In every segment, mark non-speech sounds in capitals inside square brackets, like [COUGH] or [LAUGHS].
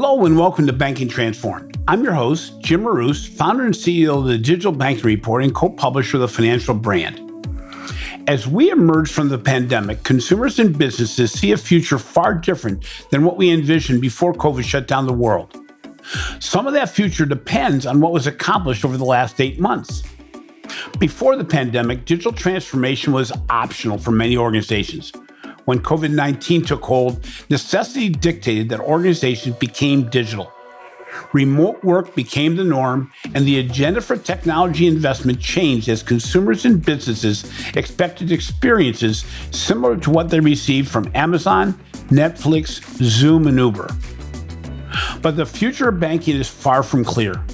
Hello and welcome to Banking Transformed. I'm your host, Jim Marous, founder and CEO of the Digital Banking Report and co-publisher of the Financial Brand. As we emerge from the pandemic, consumers and businesses see a future far different than what we envisioned before COVID shut down the world. Some of that future depends on what was accomplished over the last eight months. Before the pandemic, digital transformation was optional for many organizations when COVID 19 took hold, necessity dictated that organizations became digital. Remote work became the norm, and the agenda for technology investment changed as consumers and businesses expected experiences similar to what they received from Amazon, Netflix, Zoom, and Uber. But the future of banking is far from clear.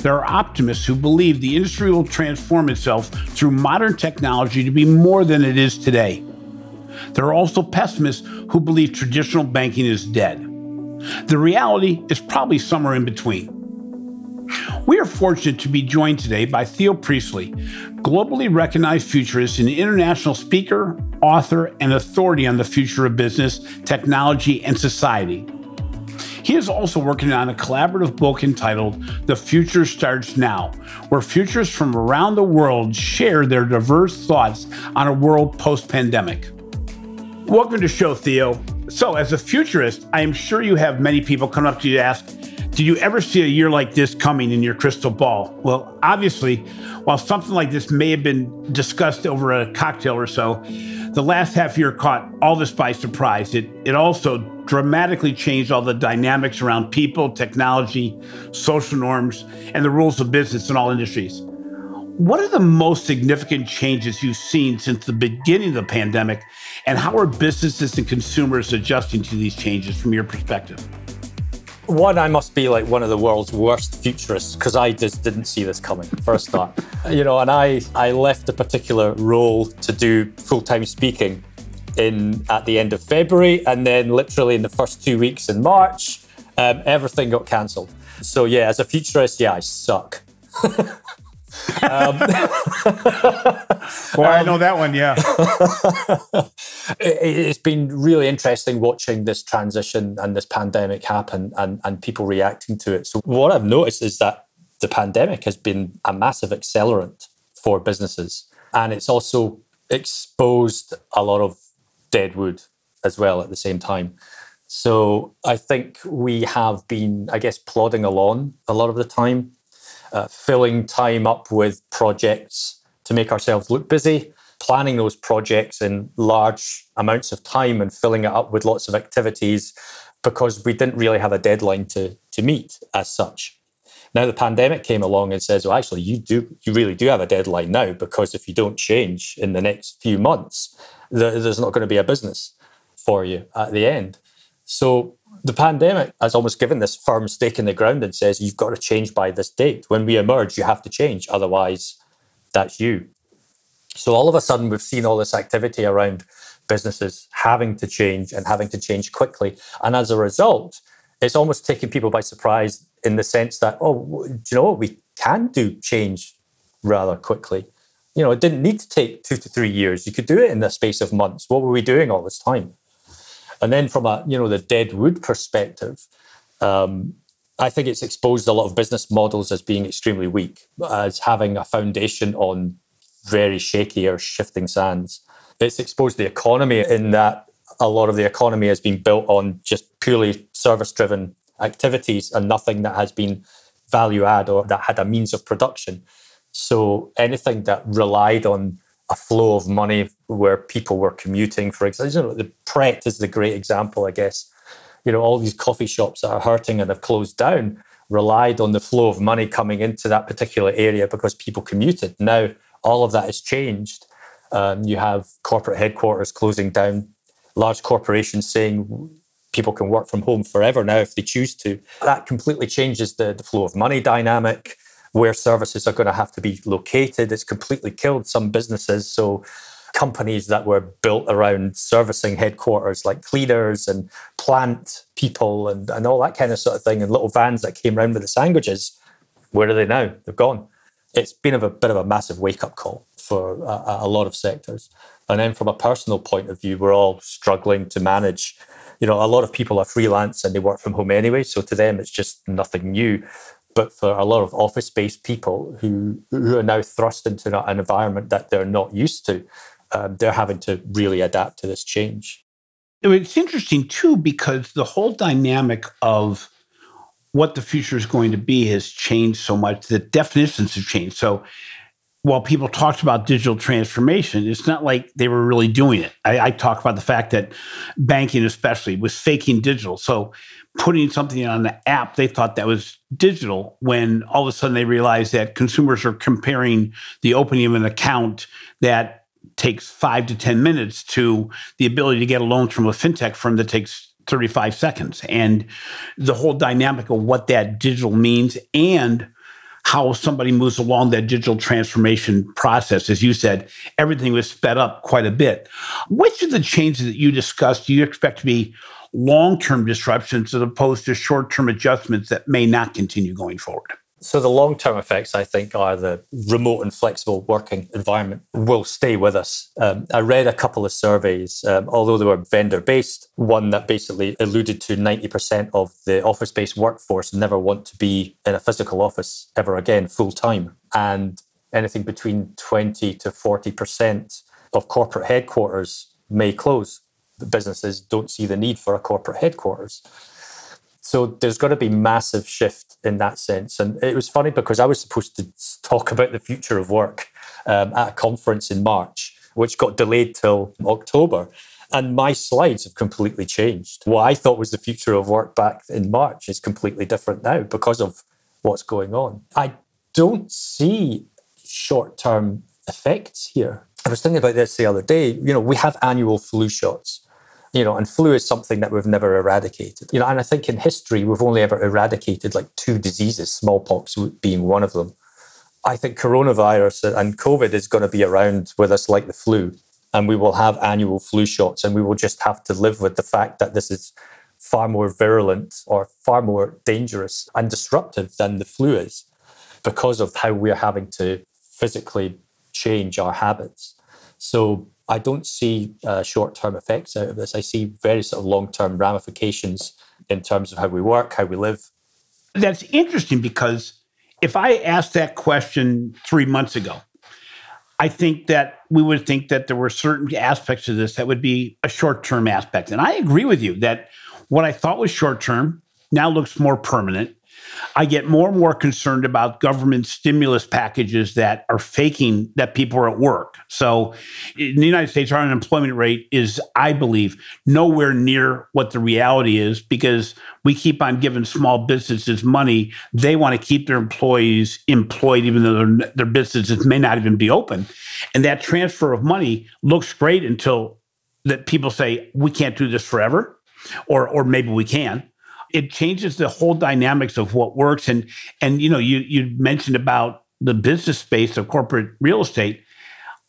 There are optimists who believe the industry will transform itself through modern technology to be more than it is today. There are also pessimists who believe traditional banking is dead. The reality is probably somewhere in between. We are fortunate to be joined today by Theo Priestley, globally recognized futurist and international speaker, author, and authority on the future of business, technology, and society. He is also working on a collaborative book entitled The Future Starts Now, where futurists from around the world share their diverse thoughts on a world post pandemic. Welcome to show, Theo. So, as a futurist, I am sure you have many people come up to you to ask, Did you ever see a year like this coming in your crystal ball? Well, obviously, while something like this may have been discussed over a cocktail or so, the last half year caught all this by surprise. It, it also dramatically changed all the dynamics around people, technology, social norms, and the rules of business in all industries. What are the most significant changes you've seen since the beginning of the pandemic, and how are businesses and consumers adjusting to these changes from your perspective? One, I must be like one of the world's worst futurists because I just didn't see this coming. First thought, [LAUGHS] you know, and I I left a particular role to do full time speaking in at the end of February, and then literally in the first two weeks in March, um, everything got cancelled. So yeah, as a futurist, yeah, I suck. [LAUGHS] Um, [LAUGHS] well, I know that one, yeah. [LAUGHS] it, has been really interesting watching this transition and this pandemic happen and, and people reacting to it. So, what I've noticed is that the pandemic has been a massive accelerant for businesses. And it's also exposed a lot of dead wood as well at the same time. So I think we have been, I guess, plodding along a lot of the time uh, filling time up with projects to make ourselves look busy, planning those projects in large amounts of time and filling it up with lots of activities because we didn't really have a deadline to, to meet as such. Now the pandemic came along and says, well, actually, you do you really do have a deadline now because if you don't change in the next few months, there's not going to be a business for you at the end. So the pandemic has almost given this firm stake in the ground and says you've got to change by this date. When we emerge, you have to change, otherwise, that's you. So all of a sudden, we've seen all this activity around businesses having to change and having to change quickly, and as a result, it's almost taking people by surprise in the sense that oh, do you know what we can do change rather quickly. You know, it didn't need to take two to three years. You could do it in the space of months. What were we doing all this time? And then from a you know the dead wood perspective, um, I think it's exposed a lot of business models as being extremely weak, as having a foundation on very shaky or shifting sands. It's exposed the economy in that a lot of the economy has been built on just purely service driven activities and nothing that has been value add or that had a means of production. So anything that relied on a flow of money where people were commuting. For example, the Pret is the great example, I guess. You know, all these coffee shops that are hurting and have closed down relied on the flow of money coming into that particular area because people commuted. Now, all of that has changed. Um, you have corporate headquarters closing down, large corporations saying people can work from home forever now if they choose to. That completely changes the, the flow of money dynamic where services are going to have to be located. It's completely killed some businesses. So companies that were built around servicing headquarters like cleaners and plant people and, and all that kind of sort of thing and little vans that came around with the sandwiches where are they now they've gone it's been a bit of a massive wake-up call for a, a lot of sectors and then from a personal point of view we're all struggling to manage You know, a lot of people are freelance and they work from home anyway. So to them, it's just nothing new. But for a lot of office based people who, who are now thrust into an environment that they're not used to, um, they're having to really adapt to this change. It's interesting too, because the whole dynamic of what the future is going to be has changed so much. The definitions have changed. So while people talked about digital transformation, it's not like they were really doing it. I, I, talk about the fact that banking, especially, was faking digital. So putting something on the app, they thought that was digital when all of a sudden they realized that consumers are comparing the opening of an account that takes five to 10 minutes to the ability to get a loan from a fintech firm that takes 35 seconds. And the whole dynamic of what that digital means and how somebody moves along that digital transformation process. As you said, everything was sped up quite a bit. Which of the changes that you discussed do you expect to be long term disruptions as opposed to short term adjustments that may not continue going forward? So the long-term effects, I think, are the remote and flexible working environment will stay with us. Um, I read a couple of surveys, um, although they were vendor-based. One that basically alluded to 90% of the office-based workforce never want to be in a physical office ever again, full time, and anything between 20 to 40% of corporate headquarters may close. Businesses don't see the need for a corporate headquarters. So there's got to be massive shift in that sense. And it was funny because I was supposed to talk about the future of work um, at a conference in March, which got delayed till October. And my slides have completely changed. What I thought was the future of work back in March is completely different now because of what's going on. I don't see short term effects here. I was thinking about this the other day. You know, we have annual flu shots you know, and flu is something that we've never eradicated. You know, and I think in history we've only ever eradicated like two diseases, smallpox being one of them. I think coronavirus and COVID is going to be around with us like the flu, and we will have annual flu shots, and we will just have to live with the fact that this is far more virulent or far more dangerous and disruptive than the flu is because of how we're having to physically change our habits. So I don't see uh, short term effects out of this. I see very sort of long term ramifications in terms of how we work, how we live. That's interesting because if I asked that question three months ago, I think that we would think that there were certain aspects of this that would be a short term aspect. And I agree with you that what I thought was short term now looks more permanent. I get more and more concerned about government stimulus packages that are faking that people are at work. So in the United States, our unemployment rate is, I believe, nowhere near what the reality is because we keep on giving small businesses money. They want to keep their employees employed, even though their, their businesses may not even be open. And that transfer of money looks great until that people say, we can't do this forever, or, or maybe we can it changes the whole dynamics of what works. And and you know, you you mentioned about the business space of corporate real estate.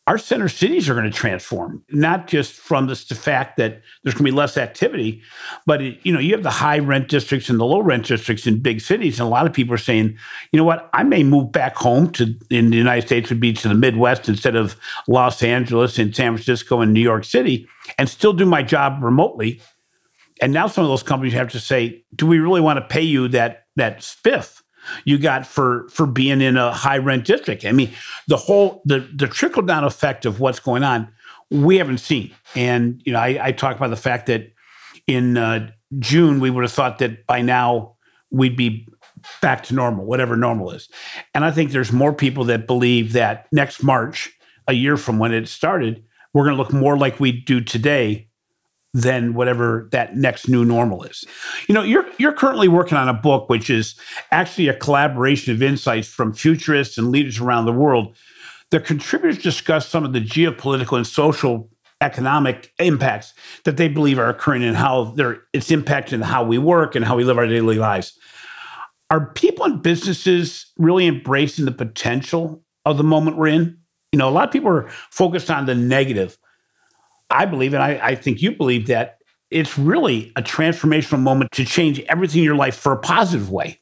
Our center cities are going to transform, not just from this the fact that there's going to be less activity, but it, you know you have the high rent districts and the low rent districts in big cities, and a lot of people are saying, you know what, I may move back home to in the United States would be to the Midwest instead of Los Angeles and San Francisco and New York City, and still do my job remotely and now some of those companies have to say, do we really want to pay you that that spiff you got for for being in a high rent district? I mean, the whole the the trickle down effect of what's going on, we haven't seen. And you know, I, I talk about the fact that in uh, June we would have thought that by now we'd be back to normal, whatever normal is. And I think there's more people that believe that next March, a year from when it started, we're going to look more like we do today than whatever that next new normal is. You know, you're you're currently working on a book which is actually a collaboration of insights from futurists and leaders around the world. The contributors discuss some of the geopolitical and social economic impacts that they believe are occurring and how they're it's impacting how we work and how we live our daily lives. Are people and businesses really embracing the potential of the moment we're in? You know, a lot of people are focused on the negative I believe, and I, I think you believe that it's really a transformational moment to change everything in your life for a positive way.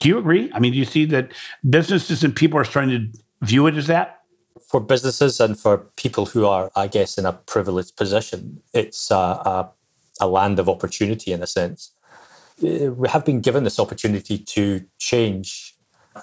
Do you agree? I mean, do you see that businesses and people are starting to view it as that? For businesses and for people who are, I guess, in a privileged position, it's a, a, a land of opportunity in a sense. Uh, we have been given this opportunity to change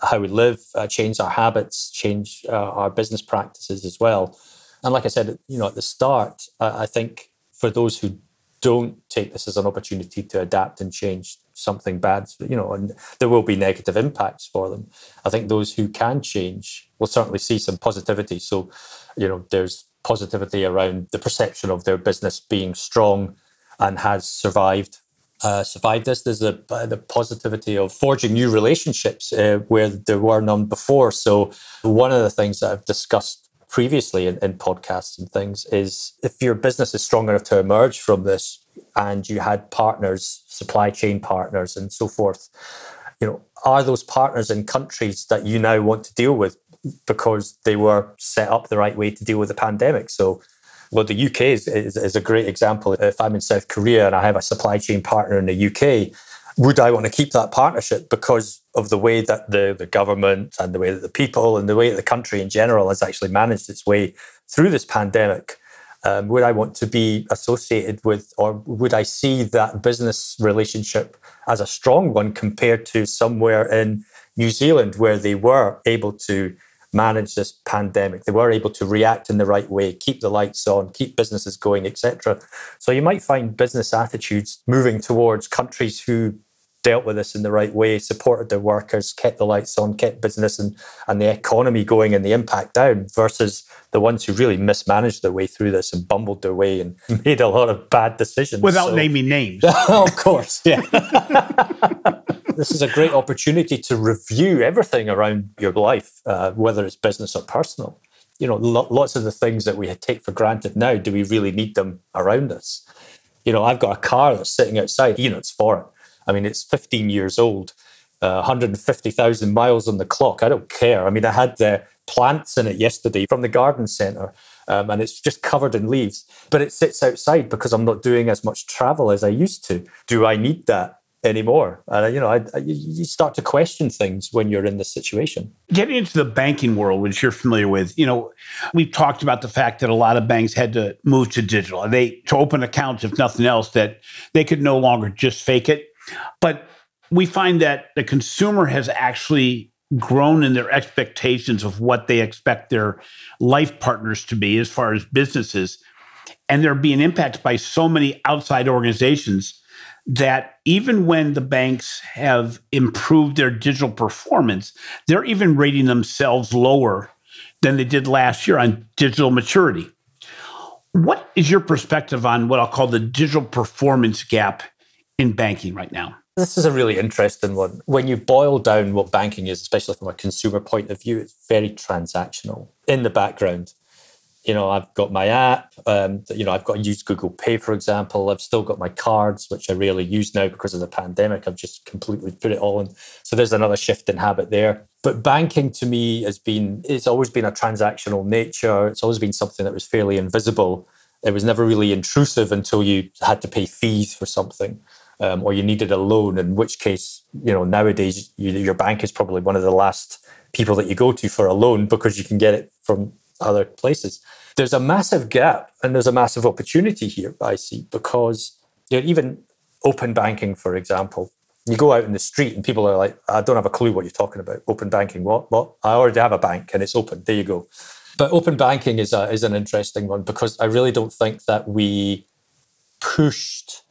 how we live, uh, change our habits, change uh, our business practices as well. And like I said, you know, at the start, I think for those who don't take this as an opportunity to adapt and change something bad, you know, and there will be negative impacts for them. I think those who can change will certainly see some positivity. So, you know, there's positivity around the perception of their business being strong and has survived uh, survived this. There's a, uh, the positivity of forging new relationships uh, where there were none before. So, one of the things that I've discussed previously in, in podcasts and things is if your business is strong enough to emerge from this and you had partners, supply chain partners, and so forth, you know, are those partners in countries that you now want to deal with because they were set up the right way to deal with the pandemic? So, well, the UK is, is, is, a great example. If I'm in South Korea and I have a supply chain partner in the UK, would I want to keep that partnership because of the way that the, the government and the way that the people and the way that the country in general has actually managed its way through this pandemic? Um, would I want to be associated with, or would I see that business relationship as a strong one compared to somewhere in New Zealand where they were able to manage this pandemic. They were able to react in the right way, keep the lights on, keep businesses going, etc. So you might find business attitudes moving towards countries who dealt with this in the right way, supported their workers, kept the lights on, kept business and, and the economy going and the impact down, versus the ones who really mismanaged their way through this and bumbled their way and [LAUGHS] made a lot of bad decisions. Without so, naming names. [LAUGHS] of course, yeah. [LAUGHS] this is a great opportunity to review everything around your life, uh, whether it's business or personal. You know, lo- lots of the things that we take for granted now, do we really need them around us? You know, I've got a car that's sitting outside, you know, it's foreign I mean, it's 15 years old, uh, 150,000 miles on the clock. I don't care. I mean, I had the plants in it yesterday from the garden centre. Um, and it's just covered in leaves, but it sits outside because I'm not doing as much travel as I used to. Do I need that? anymore. And you know, I, I, you start to question things when you're in this situation. Getting into the banking world, which you're familiar with, you know, we've talked about the fact that a lot of banks had to move to digital. They to open accounts, if nothing else, that they could no longer just fake it. But we find that the consumer has actually grown in their expectations of what they expect their life partners to be as far as businesses. And they're being impacted by so many outside organizations that even when the banks have improved their digital performance, they're even rating themselves lower than they did last year on digital maturity. What is your perspective on what I'll call the digital performance gap in banking right now? This is a really interesting one. When you boil down what banking is, especially from a consumer point of view, it's very transactional. In the background, you know, I've got my app. Um, you know, I've got used Google Pay, for example. I've still got my cards, which I rarely use now because of the pandemic. I've just completely put it all in. So there's another shift in habit there. But banking to me has been, it's always been a transactional nature. It's always been something that was fairly invisible. It was never really intrusive until you had to pay fees for something um, or you needed a loan, in which case, you know, nowadays you, your bank is probably one of the last people that you go to for a loan because you can get it from other places. There's a massive gap and there's a massive opportunity here, I see, because you know, even open banking, for example, you go out in the street and people are like, I don't have a clue what you're talking about. Open banking, what? What? I already have a bank and it's open. There you go. But open banking is a, is an interesting one because I really don't think that we pushed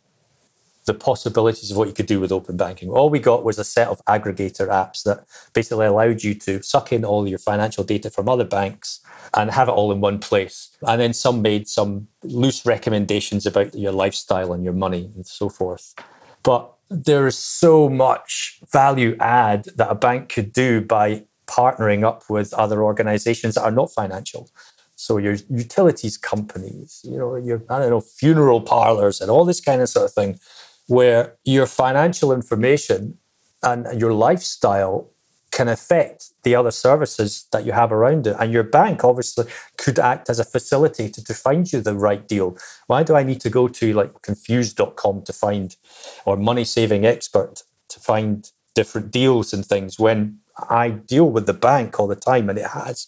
the possibilities of what you could do with open banking. All we got was a set of aggregator apps that basically allowed you to suck in all your financial data from other banks and have it all in one place. And then some made some loose recommendations about your lifestyle and your money and so forth. But there is so much value add that a bank could do by partnering up with other organizations that are not financial. So your utilities companies, you know, your I don't know, funeral parlors and all this kind of sort of thing where your financial information and your lifestyle can affect the other services that you have around it. And your bank obviously could act as a facilitator to find you the right deal. Why do I need to go to like confused.com to find or money saving expert to find different deals and things when I deal with the bank all the time and it has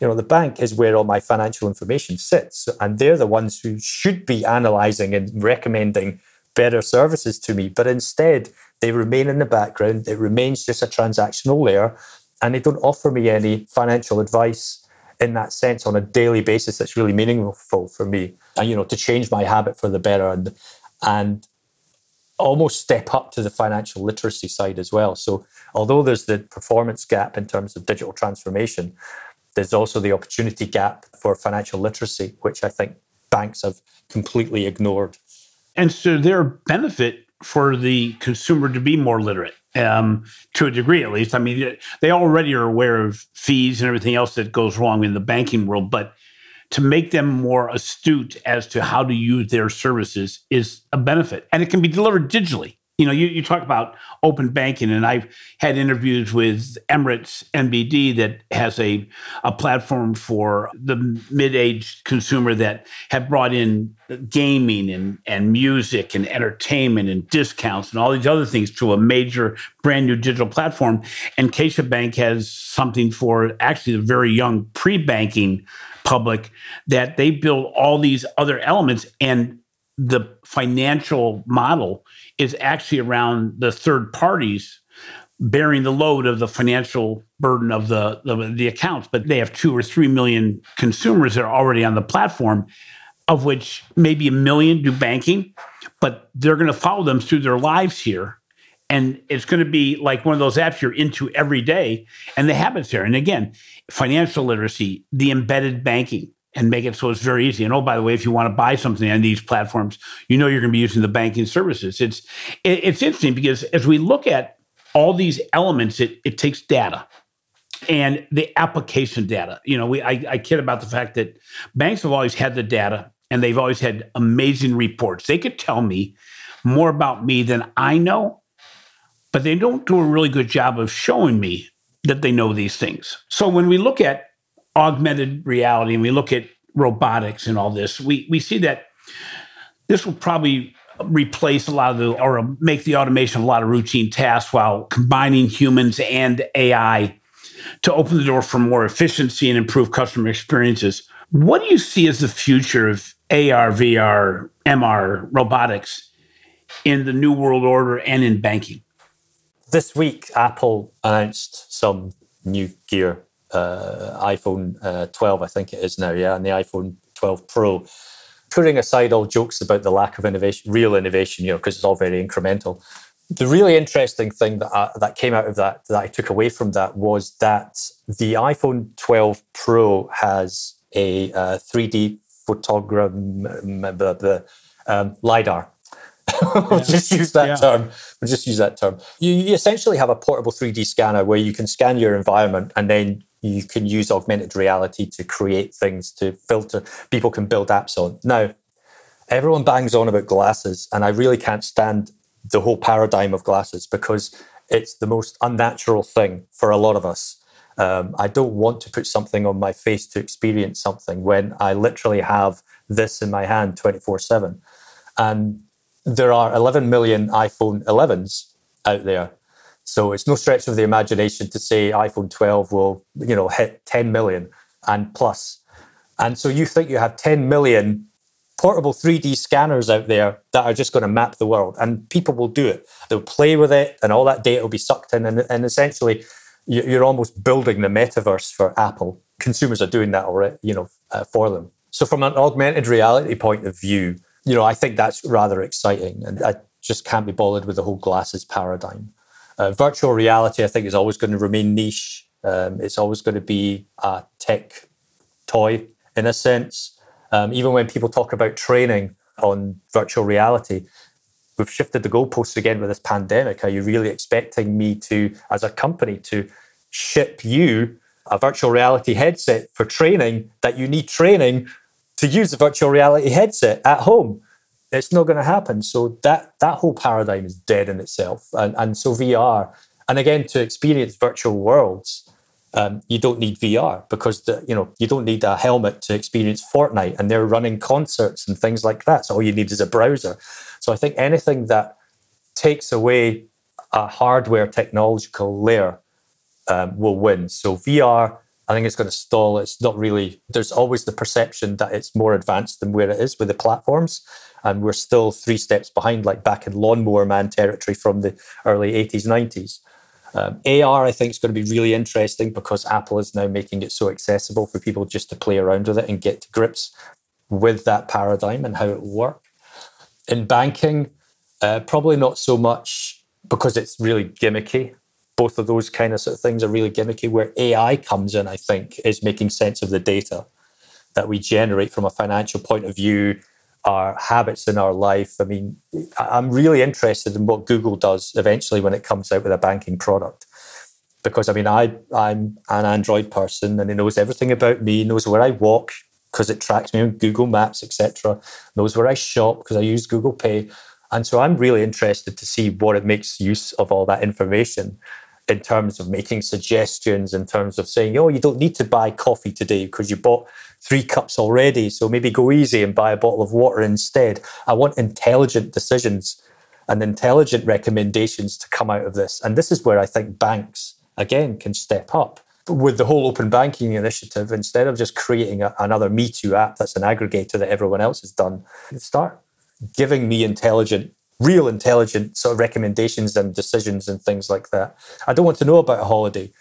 you know the bank is where all my financial information sits and they're the ones who should be analyzing and recommending better services to me. But instead, they remain in the background. It remains just a transactional layer, and they don't offer me any financial advice in that sense on a daily basis that's really meaningful for me. And you know, to change my habit for the better and and almost step up to the financial literacy side as well. So although there's the performance gap in terms of digital transformation, there's also the opportunity gap for financial literacy, which I think banks have completely ignored. And so there are benefit for the consumer to be more literate um, to a degree, at least. I mean, they already are aware of fees and everything else that goes wrong in the banking world, but to make them more astute as to how to use their services is a benefit. And it can be delivered digitally you know, you, you talk about open banking, and I've had interviews with Emirates NBD that has a, a platform for the mid-aged consumer that have brought in gaming and, and music and entertainment and discounts and all these other things to a major brand new digital platform. And CaixaBank has something for actually the very young pre-banking public that they build all these other elements and the financial model is actually around the third parties bearing the load of the financial burden of the, the, accounts. But they have two or three million consumers that are already on the platform, of which maybe a million do banking, but they're going to follow them through their lives here. And it's going to be like one of those apps you're into every day, and the habits there. And again, financial literacy, the embedded banking, and make it so it's very easy. And oh, by the way, if you want to buy something on these platforms, you know you're going to be using the banking services. It's it, it's interesting because as we look at all these elements, it it takes data and the application data. You know, we I, I kid about the fact that banks have always had the data and they've always had amazing reports. They could tell me more about me than I know, but they don't do a really good job of showing me that they know these things. So when we look at augmented reality and we look at robotics and all this, we, we see that this will probably replace a lot of the or make the automation a lot of routine tasks while combining humans and AI to open the door for more efficiency and improve customer experiences. What do you see as the future of AR, VR, MR, robotics in the new world order and in banking? This week, Apple announced some new gear iPhone uh, 12, I think it is now, yeah, and the iPhone 12 Pro. Putting aside all jokes about the lack of innovation, real innovation, you know, because it's all very incremental. The really interesting thing that I, that came out of that that I took away from that was that the iPhone 12 Pro has a uh, 3D photogram, the um, lidar. [LAUGHS] we'll yeah. just use that yeah. term. We'll just use that term. You, you, essentially have a portable 3D scanner where you can scan your environment and then you can use augmented reality to create things to filter people can build apps on. Now everyone bangs on about glasses and i really can't stand the whole paradigm of glasses because it's the most unnatural thing for a lot of us. Um, i don't want to put something on my face to experience something when i literally have this in my hand 24 7 and there are 11 million iphone 11s out there so it's no stretch of the imagination to say iPhone 12 will, you know, hit 10 million and plus. And so you think you have 10 million portable 3D scanners out there that are just going to map the world, and people will do it. They'll play with it, and all that data will be sucked in, and, and essentially, you're almost building the metaverse for Apple. Consumers are doing that already, you know, uh, for them. So from an augmented reality point of view, you know, I think that's rather exciting, and I just can't be bothered with the whole glasses paradigm. Uh, virtual reality, I think, is always going to remain niche. Um, it's always going to be a tech toy in a sense. Um, even when people talk about training on virtual reality, we've shifted the goalposts again with this pandemic. Are you really expecting me to, as a company, to ship you a virtual reality headset for training that you need training to use the virtual reality headset at home? It's not going to happen. So that that whole paradigm is dead in itself. And, and so VR, and again, to experience virtual worlds, um, you don't need VR because the, you know you don't need a helmet to experience Fortnite, and they're running concerts and things like that. So all you need is a browser. So I think anything that takes away a hardware technological layer um, will win. So VR I think it's going to stall. It's not really, there's always the perception that it's more advanced than where it is with the platforms. And we're still three steps behind, like back in lawnmower man territory from the early 80s, 90s. Um, AR, I think, is going to be really interesting because Apple is now making it so accessible for people just to play around with it and get to grips with that paradigm and how it will work. In banking, uh, probably not so much because it's really gimmicky. Both of those kind of, sort of things are really gimmicky. Where AI comes in, I think, is making sense of the data that we generate from a financial point of view, our habits in our life. I mean, I'm really interested in what Google does eventually when it comes out with a banking product. Because I mean, I I'm an Android person, and it knows everything about me, knows where I walk because it tracks me on Google Maps, etc. Knows where I shop because I use Google Pay, and so I'm really interested to see what it makes use of all that information in terms of making suggestions, in terms of saying, oh, you don't need to buy coffee today because you bought three cups already. So maybe go easy and buy a bottle of water instead. I want intelligent decisions and intelligent recommendations to come out of this. And this is where I think banks, again, can step up. With the whole open banking initiative, instead of just creating a, another Me Too app that's an aggregator that everyone else has done, start giving me intelligent real intelligent sort of recommendations and decisions and things like that. I don't want to know about a holiday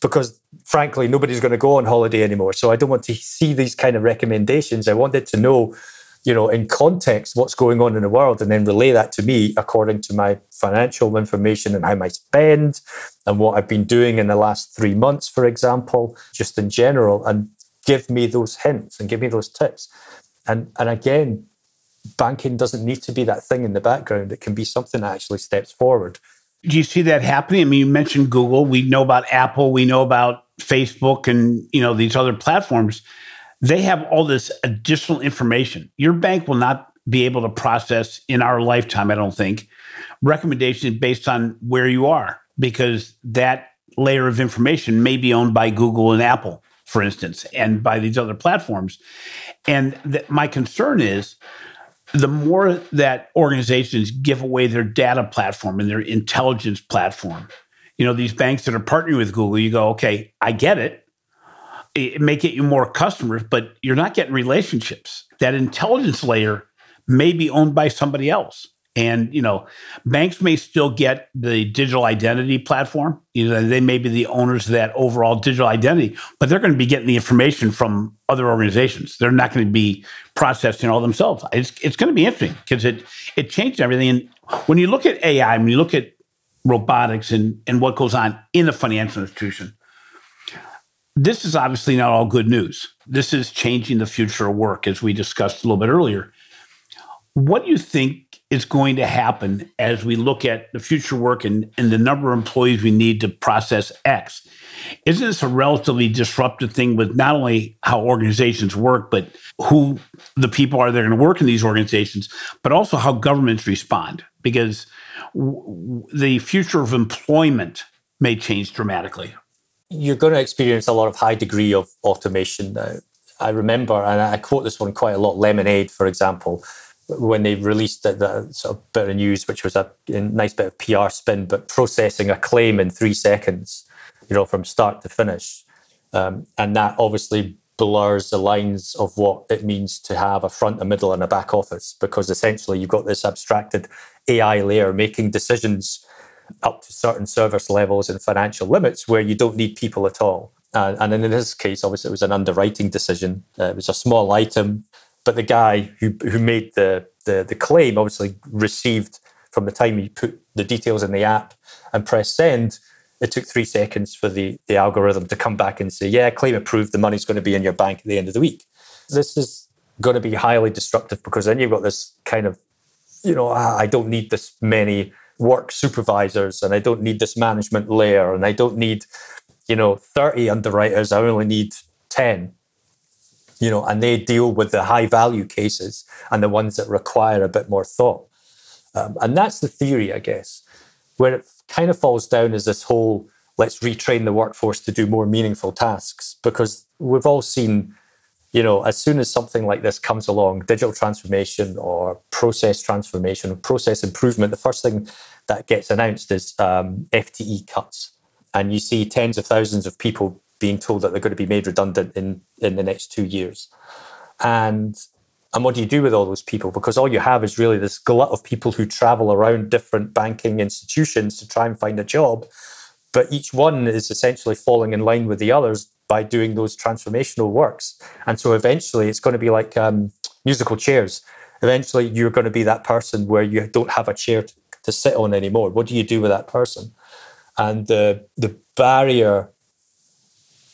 because frankly nobody's going to go on holiday anymore. So i don't want to see these kind of recommendations. I wanted to know you know in context what's going on in the world and then relay that to me according to my financial information and how i spend and what i've been doing in the last three months for example just in general and give me those hints and give me those tips. And and again banking doesn't need to be that thing in the background it can be something that actually steps forward do you see that happening? I mean, you mentioned Google. We know about Apple. We know about Facebook, and you know these other platforms. They have all this additional information. Your bank will not be able to process in our lifetime. I don't think recommendations based on where you are because that layer of information may be owned by Google and Apple, for instance, and by these other platforms. And th- my concern is the more that organizations give away their data platform and their intelligence platform, you know, these banks that are partnering with Google, you go, okay, I get it. It may get you more customers, but you're not getting relationships. That intelligence layer may be owned by somebody else. And you know, banks may still get the digital identity platform. You know, they may be the owners of that overall digital identity, but they're going to be getting the information from other organizations. They're not going to be processing all themselves. It's it's going to be interesting because it it changed everything. And when you look at AI, when you look at robotics and and what goes on in a financial institution, this is obviously not all good news. This is changing the future of work, as we discussed a little bit earlier. What do you think is going to happen as we look at the future work and, and the number of employees we need to process X. Isn't this a relatively disruptive thing with not only how organizations work, but who the people are that are going to work in these organizations, but also how governments respond? Because w- the future of employment may change dramatically. You're going to experience a lot of high degree of automation now. I remember, and I quote this one quite a lot Lemonade, for example when they released that, sort of bit of news, which was a, a, nice bit of PR spin, but processing a claim in three seconds, you know, from start to finish. Um, and that obviously blurs the lines of what it means to have a front, a middle, and a back office, because essentially you've got this abstracted AI layer making decisions up to certain service levels and financial limits where you don't need people at all. Uh, and in this case, obviously, it was an underwriting decision. Uh, it was a small item but the guy who who made the, the the claim obviously received from the time he put the details in the app and pressed send. It took three seconds for the, the algorithm to come back and say, yeah, claim approved, the money's going to be in your bank at the end of the week. This is going to be highly destructive because then you've got this kind of, you know, ah, I don't need this many work supervisors and I don't need this management layer and I don't need, you know, 30 underwriters. I only need 10 you know, and they deal with the high value cases and the ones that require a bit more thought. Um, and that's the theory, I guess. Where it kind of falls down is this whole let's retrain the workforce to do more meaningful tasks because we've all seen you know as soon as something like this comes along digital transformation or process transformation process improvement the first thing that gets announced is um, fte cuts and you see tens of thousands of people being told that they're going to be made redundant in, in the next two years. And and what do you do with all those people? Because all you have is really this glut of people who travel around different banking institutions to try and find a job. But each one is essentially falling in line with the others by doing those transformational works. And so eventually it's going to be like um, musical chairs. Eventually you're going to be that person where you don't have a chair to, to sit on anymore. What do you do with that person? And the, the barrier,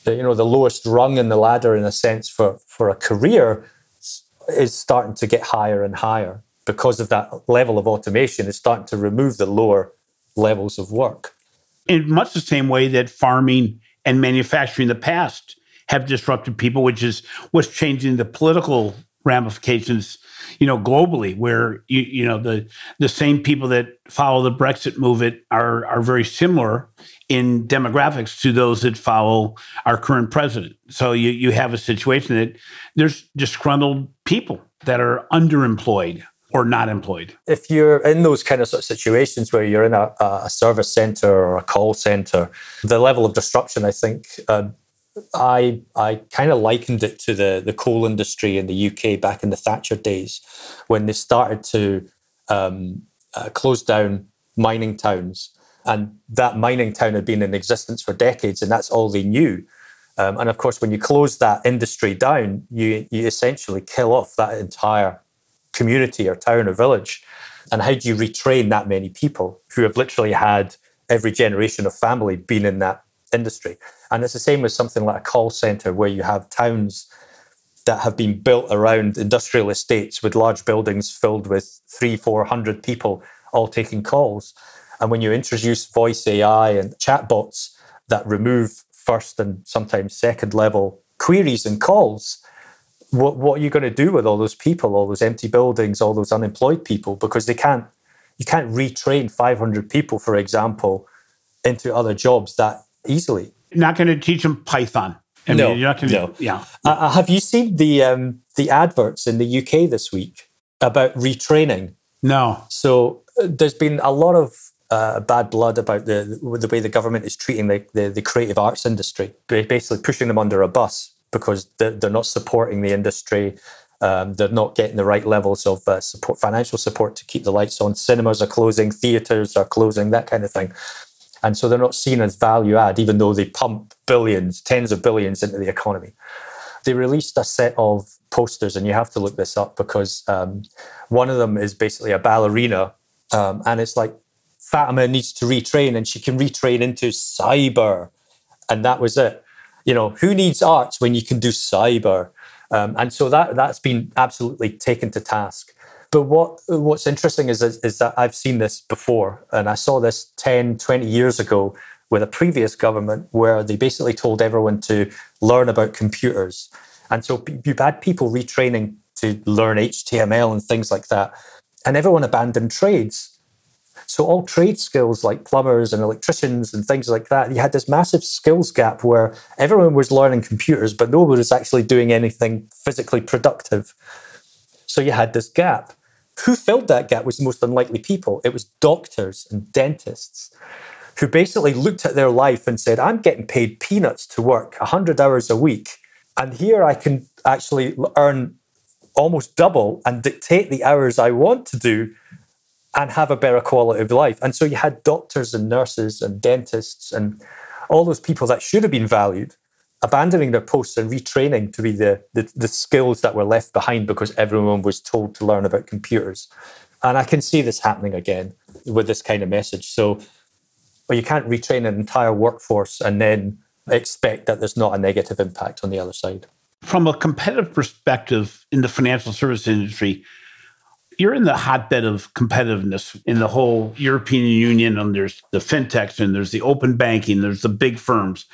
the, you know, the lowest rung in the ladder in a sense for, for a career is starting to get higher and higher because of that level of automation. It's starting to remove the lower levels of work. In much the same way that farming and manufacturing in the past have disrupted people, which is what's changing the political ramifications, you know, globally, where you, you know the the same people that follow the Brexit movement are are very similar in demographics to those that follow our current president. So you you have a situation that there's disgruntled people that are underemployed or not employed. If you're in those kind of, sort of situations where you're in a, a service center or a call center, the level of disruption, I think, uh, I I kind of likened it to the the coal industry in the UK back in the Thatcher days, when they started to um, uh, close down mining towns, and that mining town had been in existence for decades, and that's all they knew. Um, and of course, when you close that industry down, you you essentially kill off that entire community or town or village. And how do you retrain that many people who have literally had every generation of family been in that industry? And it's the same with something like a call center where you have towns that have been built around industrial estates with large buildings filled with three, four hundred people all taking calls. And when you introduce voice AI and chatbots that remove first and sometimes second level queries and calls, what, what are you going to do with all those people, all those empty buildings, all those unemployed people? Because they can't, you can't retrain 500 people, for example, into other jobs that easily not going to teach them Python. I no, mean, you're not going to, no. Yeah. Uh, uh, have you seen the um, the adverts in the UK this week about retraining? No. So uh, there's been a lot of uh, bad blood about the the way the government is treating the, the, the creative arts industry, basically pushing them under a bus because they're, they're not supporting the industry. Um, they're not getting the right levels of uh, support, financial support to keep the lights on. Cinemas are closing, theaters are closing, that kind of thing. And so they're not seen as value add, even though they pump billions, tens of billions into the economy. They released a set of posters, and you have to look this up because um, one of them is basically a ballerina, um, and it's like Fatima needs to retrain, and she can retrain into cyber, and that was it. You know, who needs arts when you can do cyber? Um, and so that that's been absolutely taken to task. But what what's interesting is, is, is that I've seen this before, and I saw this 10, 20 years ago with a previous government where they basically told everyone to learn about computers. And so you've had people retraining to learn HTML and things like that. And everyone abandoned trades. So all trade skills like plumbers and electricians and things like that, you had this massive skills gap where everyone was learning computers, but nobody was actually doing anything physically productive. So you had this gap. Who filled that gap was the most unlikely people. It was doctors and dentists who basically looked at their life and said, I'm getting paid peanuts to work 100 hours a week. And here I can actually earn almost double and dictate the hours I want to do and have a better quality of life. And so you had doctors and nurses and dentists and all those people that should have been valued abandoning their posts and retraining to be the, the, the skills that were left behind because everyone was told to learn about computers. And I can see this happening again with this kind of message. So, but you can't retrain an entire workforce and then expect that there's not a negative impact on the other side. From a competitive perspective in the financial service industry, you're in the hotbed of competitiveness in the whole European Union, and there's the fintechs, and there's the open banking, there's the big firms.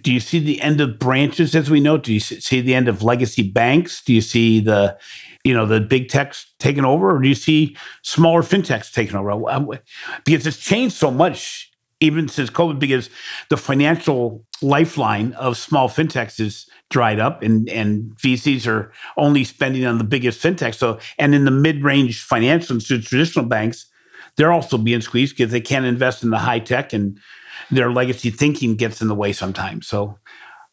Do you see the end of branches as we know? Do you see the end of legacy banks? Do you see the, you know, the big techs taking over, or do you see smaller fintechs taking over? Um, because it's changed so much even since COVID, because the financial lifeline of small fintechs is dried up, and and VCs are only spending on the biggest fintechs. So, and in the mid-range financial institutions, traditional banks, they're also being squeezed because they can't invest in the high tech and their legacy thinking gets in the way sometimes. So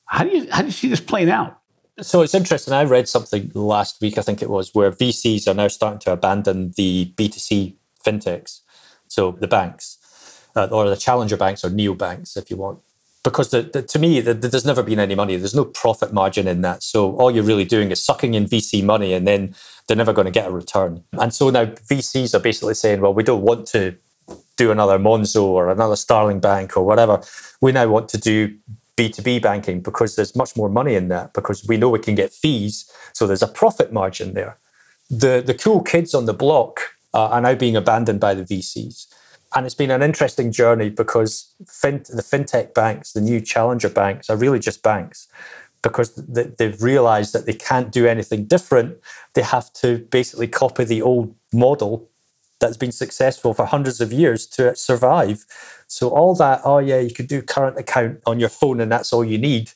How do you how do you see this playing out? So it's interesting. I read something last week, I think it was, where VCs are now starting to abandon the B2C fintechs, so the banks, uh, or the challenger banks or neo banks, if you want. Because the, the, to me, the, there's never been any money. There's no profit margin in that. So all you're really doing is sucking in VC money, and then they're never going to get a return. And so now VCs are basically saying, well, we don't want to do another Monzo or another Starling Bank or whatever. We now want to do B2B banking because there's much more money in that because we know we can get fees. So there's a profit margin there. The, the cool kids on the block uh, are now being abandoned by the VCs. And it's been an interesting journey because fin- the fintech banks, the new challenger banks, are really just banks because they've realized that they can't do anything different. They have to basically copy the old model that's been successful for hundreds of years to survive. So all that, oh yeah, you could do current account on your phone and that's all you need,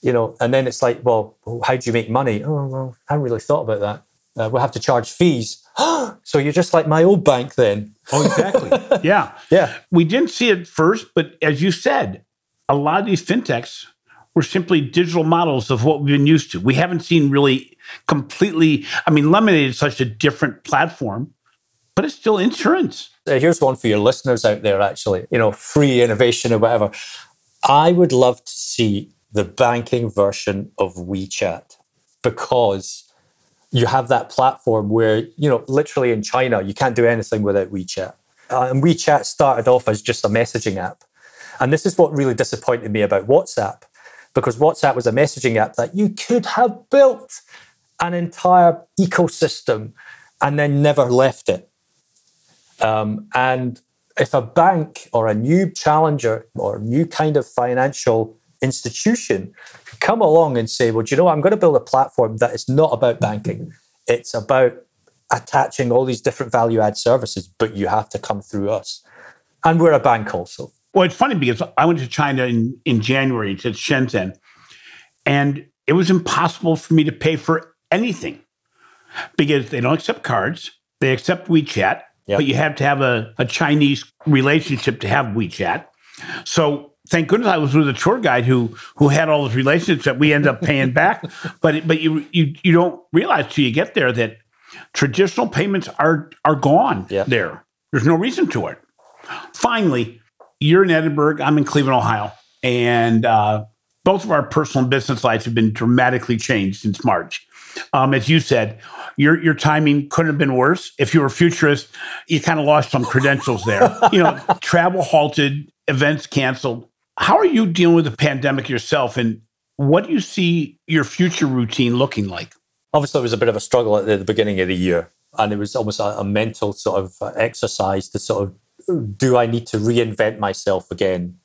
you know. And then it's like, well, how do you make money? Oh well, I haven't really thought about that. Uh, we'll have to charge fees. [GASPS] so you're just like my old bank then. Oh, exactly. [LAUGHS] yeah, yeah. We didn't see it first, but as you said, a lot of these fintechs were simply digital models of what we've been used to. We haven't seen really completely. I mean, Lemonade is such a different platform but it's still insurance. Uh, here's one for your listeners out there, actually, you know, free innovation or whatever. I would love to see the banking version of WeChat because you have that platform where, you know, literally in China, you can't do anything without WeChat. Uh, and WeChat started off as just a messaging app. And this is what really disappointed me about WhatsApp, because WhatsApp was a messaging app that you could have built an entire ecosystem and then never left it. Um, and if a bank or a new challenger or new kind of financial institution come along and say, well, do you know? I'm going to build a platform that is not about banking. It's about attaching all these different value add services, but you have to come through us. And we're a bank also. Well, it's funny because I went to China in, in January to Shenzhen, and it was impossible for me to pay for anything because they don't accept cards. They accept WeChat. Yep. But you have to have a, a Chinese relationship to have WeChat. So thank goodness I was with a tour guide who who had all those relationships that we end up paying back. [LAUGHS] But but you you you don't realize till you get there that traditional payments are are gone yep. there. There's no reason to it. Finally, you're in Edinburgh. I'm in Cleveland, Ohio, and uh, both of our personal and business lives have been dramatically changed since March. Um, as you said, your your timing couldn't have been worse. If you were a futurist, you kind of lost some credentials there. you know, [LAUGHS] travel halted, events canceled. How are you dealing with the pandemic yourself, and what do you see your future routine looking like? Obviously, it was a bit of a struggle at the beginning of the year, and it was almost a, a mental sort of exercise to sort of do I need to reinvent myself again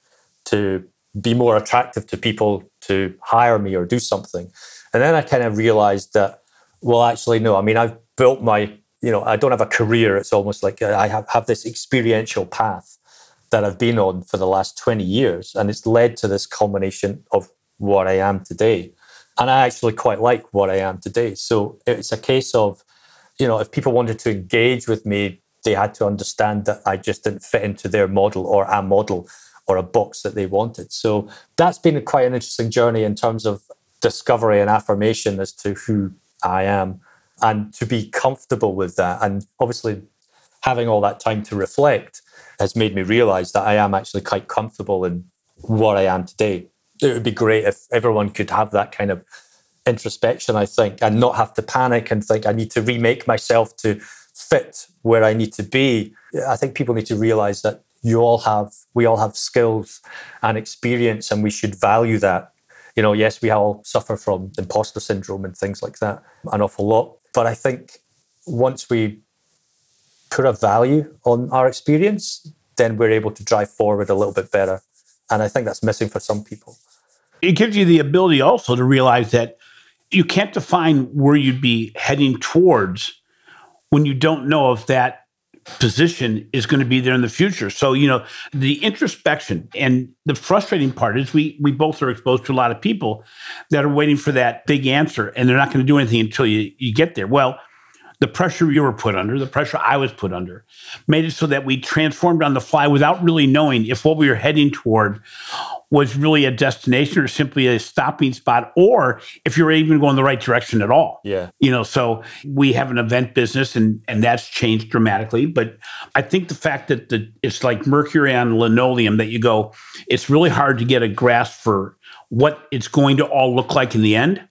to be more attractive to people to hire me or do something. And then I kind of realized that well, actually, no. I mean, I've built my, you know, I don't have a career. It's almost like uh, I have, have this experiential path that I've been on for the last 20 years. And it's led to this culmination of what I am today. And I actually quite like what I am today. So it's a case of, you know, if people wanted to engage with me, they had to understand that I just didn't fit into their model or a model or a box that they wanted. So that's been quite an interesting journey in terms of discovery and affirmation as to who I am, and to be comfortable with that. And obviously, having all that time to reflect has made me realize that I am actually quite comfortable in what I am today. It would be great if everyone could have that kind of introspection, I think, and not have to panic and think I need to remake myself to fit where I need to be. I think people need to realize that you all have, we all have skills and experience, and we should value that you know, yes, we all suffer from imposter syndrome and things like that an awful lot. But I think once we put a value on our experience, then we're able to drive forward a little bit better. And I think that's missing for some people. It gives you the ability also to realize that you can't define where you'd be heading towards when you don't know if that position is going to be there in the future. So, you know, the introspection and the frustrating part is we we both are exposed to a lot of people that are waiting for that big answer and they're not going to do anything until you, you get there. Well, the pressure you were put under, the pressure I was put under, made it so that we transformed on the fly without really knowing if what we were heading toward was really a destination or simply a stopping spot, or if you're even going the right direction at all. Yeah. You know, so we have an event business and and that's changed dramatically. But I think the fact that the it's like mercury on linoleum that you go, it's really hard to get a grasp for what it's going to all look like in the end.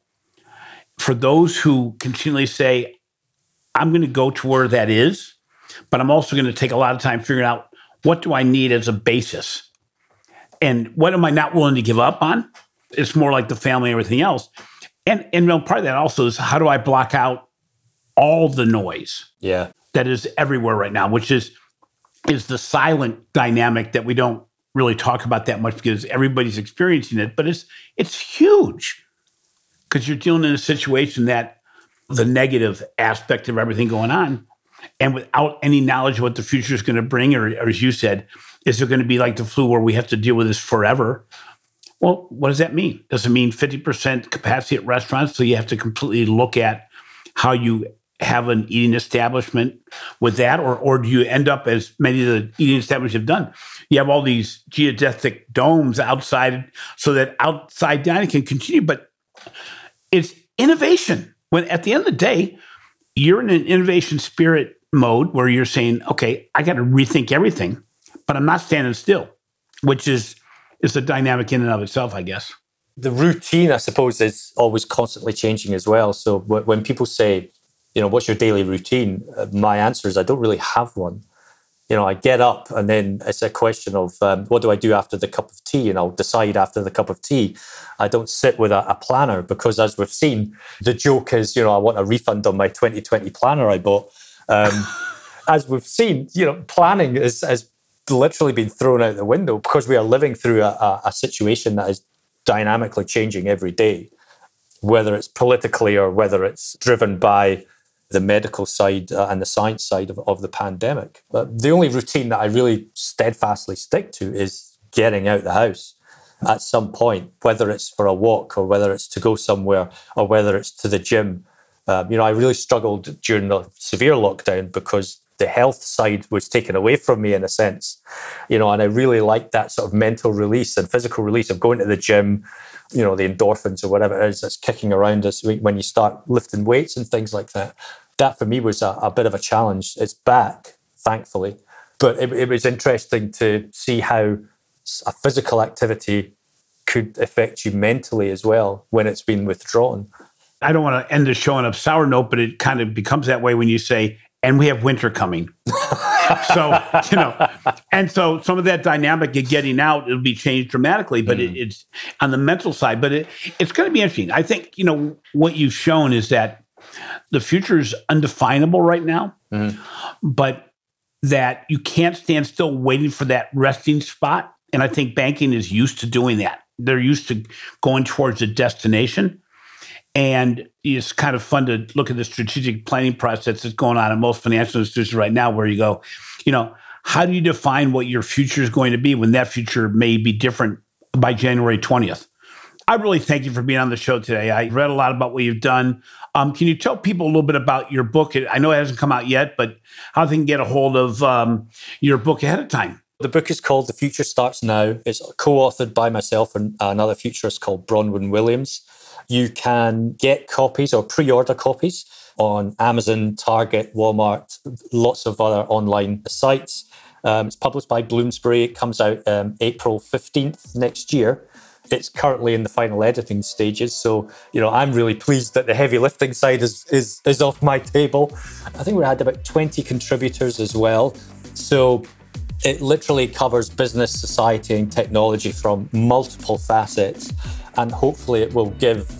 For those who continually say, I'm going to go to where that is, but I'm also going to take a lot of time figuring out what do I need as a basis and what am I not willing to give up on? It's more like the family and everything else. And and part of that also is how do I block out all the noise Yeah. that is everywhere right now, which is is the silent dynamic that we don't really talk about that much because everybody's experiencing it, but it's it's huge because you're dealing in a situation that the negative aspect of everything going on, and without any knowledge of what the future is going to bring, or, or as you said, is it going to be like the flu where we have to deal with this forever? Well, what does that mean? Does it mean 50% capacity at restaurants? So you have to completely look at how you have an eating establishment with that, or or do you end up as many of the eating establishments have done? You have all these geodesic domes outside so that outside dining can continue, but it's innovation. When at the end of the day, you're in an innovation spirit mode where you're saying, okay, I got to rethink everything, but I'm not standing still, which is is a dynamic in and of itself, I guess. The routine, I suppose, is always constantly changing as well. So wh- when people say, you know, what's your daily routine? Uh, my answer is I don't really have one. You know, I get up and then it's a question of um, what do I do after the cup of tea? And I'll decide after the cup of tea. I don't sit with a, a planner because, as we've seen, the joke is, you know, I want a refund on my 2020 planner I bought. Um, [LAUGHS] as we've seen, you know, planning is, has literally been thrown out the window because we are living through a, a, a situation that is dynamically changing every day, whether it's politically or whether it's driven by the medical side uh, and the science side of, of the pandemic. But the only routine that I really steadfastly stick to is getting out the house at some point, whether it's for a walk or whether it's to go somewhere or whether it's to the gym. Um, you know, I really struggled during the severe lockdown because the health side was taken away from me in a sense, you know, and I really liked that sort of mental release and physical release of going to the gym, you know, the endorphins or whatever it is that's kicking around us when you start lifting weights and things like that. That for me was a, a bit of a challenge. It's back, thankfully, but it, it was interesting to see how a physical activity could affect you mentally as well when it's been withdrawn. I don't want to end the show on a sour note, but it kind of becomes that way when you say, and we have winter coming. so, you know, and so some of that dynamic of getting out, it'll be changed dramatically, but mm. it, it's on the mental side, but it, it's going to be interesting. I think, you know, what you've shown is that the future is undefinable right now, mm. but that you can't stand still waiting for that resting spot. And I think banking is used to doing that. They're used to going towards a destination. And it's kind of fun to look at the strategic planning process that's going on in most financial institutions right now, where you go, you know, how do you define what your future is going to be when that future may be different by January 20th? I really thank you for being on the show today. I read a lot about what you've done. Um, can you tell people a little bit about your book? I know it hasn't come out yet, but how they can get a hold of um, your book ahead of time? The book is called The Future Starts Now. It's co authored by myself and another futurist called Bronwyn Williams. You can get copies or pre order copies on Amazon, Target, Walmart, lots of other online sites. Um, it's published by Bloomsbury. It comes out um, April 15th next year. It's currently in the final editing stages, so you know I'm really pleased that the heavy lifting side is is is off my table. I think we had about 20 contributors as well, so it literally covers business, society, and technology from multiple facets and hopefully it will give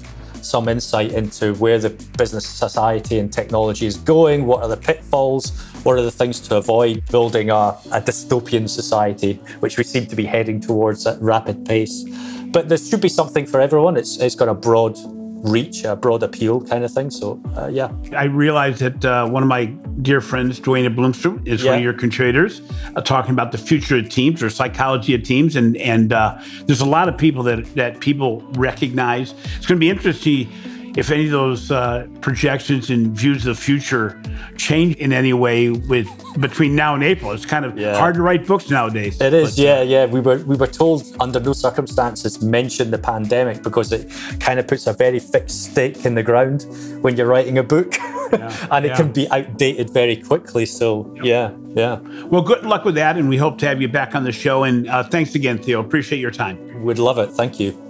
some insight into where the business, society, and technology is going. What are the pitfalls? What are the things to avoid building a, a dystopian society, which we seem to be heading towards at rapid pace? But there should be something for everyone. It's, it's got a broad reach, a broad appeal kind of thing. So, uh, yeah. I realized that uh, one of my dear friends, Dwayne Bloomstrom, is yeah. one of your contributors, uh, talking about the future of teams or psychology of teams. And and uh, there's a lot of people that, that people recognize. It's going to be interesting if any of those uh, projections and views of the future change in any way with between now and April. It's kind of yeah. hard to write books nowadays. It is, but, yeah, yeah. We were we were told under no circumstances mention the pandemic because it kind of puts a very fixed stake in the ground when you're writing a book, [LAUGHS] yeah, and it yeah. can be outdated very quickly. So yeah, yeah. Well, good luck with that, and we hope to have you back on the show. And uh, thanks again, Theo. Appreciate your time. We'd love it. Thank you.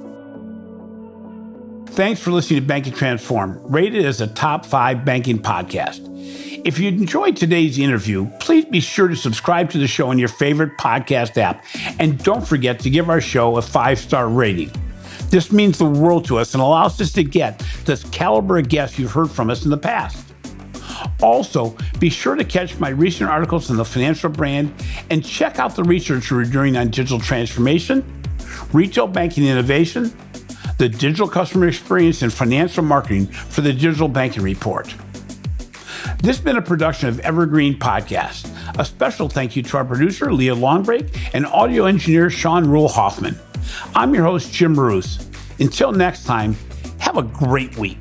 Thanks for listening to Banking Transformed, rated as a top five banking podcast. If you enjoyed today's interview, please be sure to subscribe to the show in your favorite podcast app. And don't forget to give our show a five star rating. This means the world to us and allows us to get this caliber of guests you've heard from us in the past. Also, be sure to catch my recent articles in the financial brand and check out the research we're doing on digital transformation, retail banking innovation, the digital customer experience and financial marketing for the Digital Banking Report. This has been a production of Evergreen Podcast. A special thank you to our producer, Leah Longbrake, and audio engineer, Sean Rule Hoffman. I'm your host, Jim Marous. Until next time, have a great week.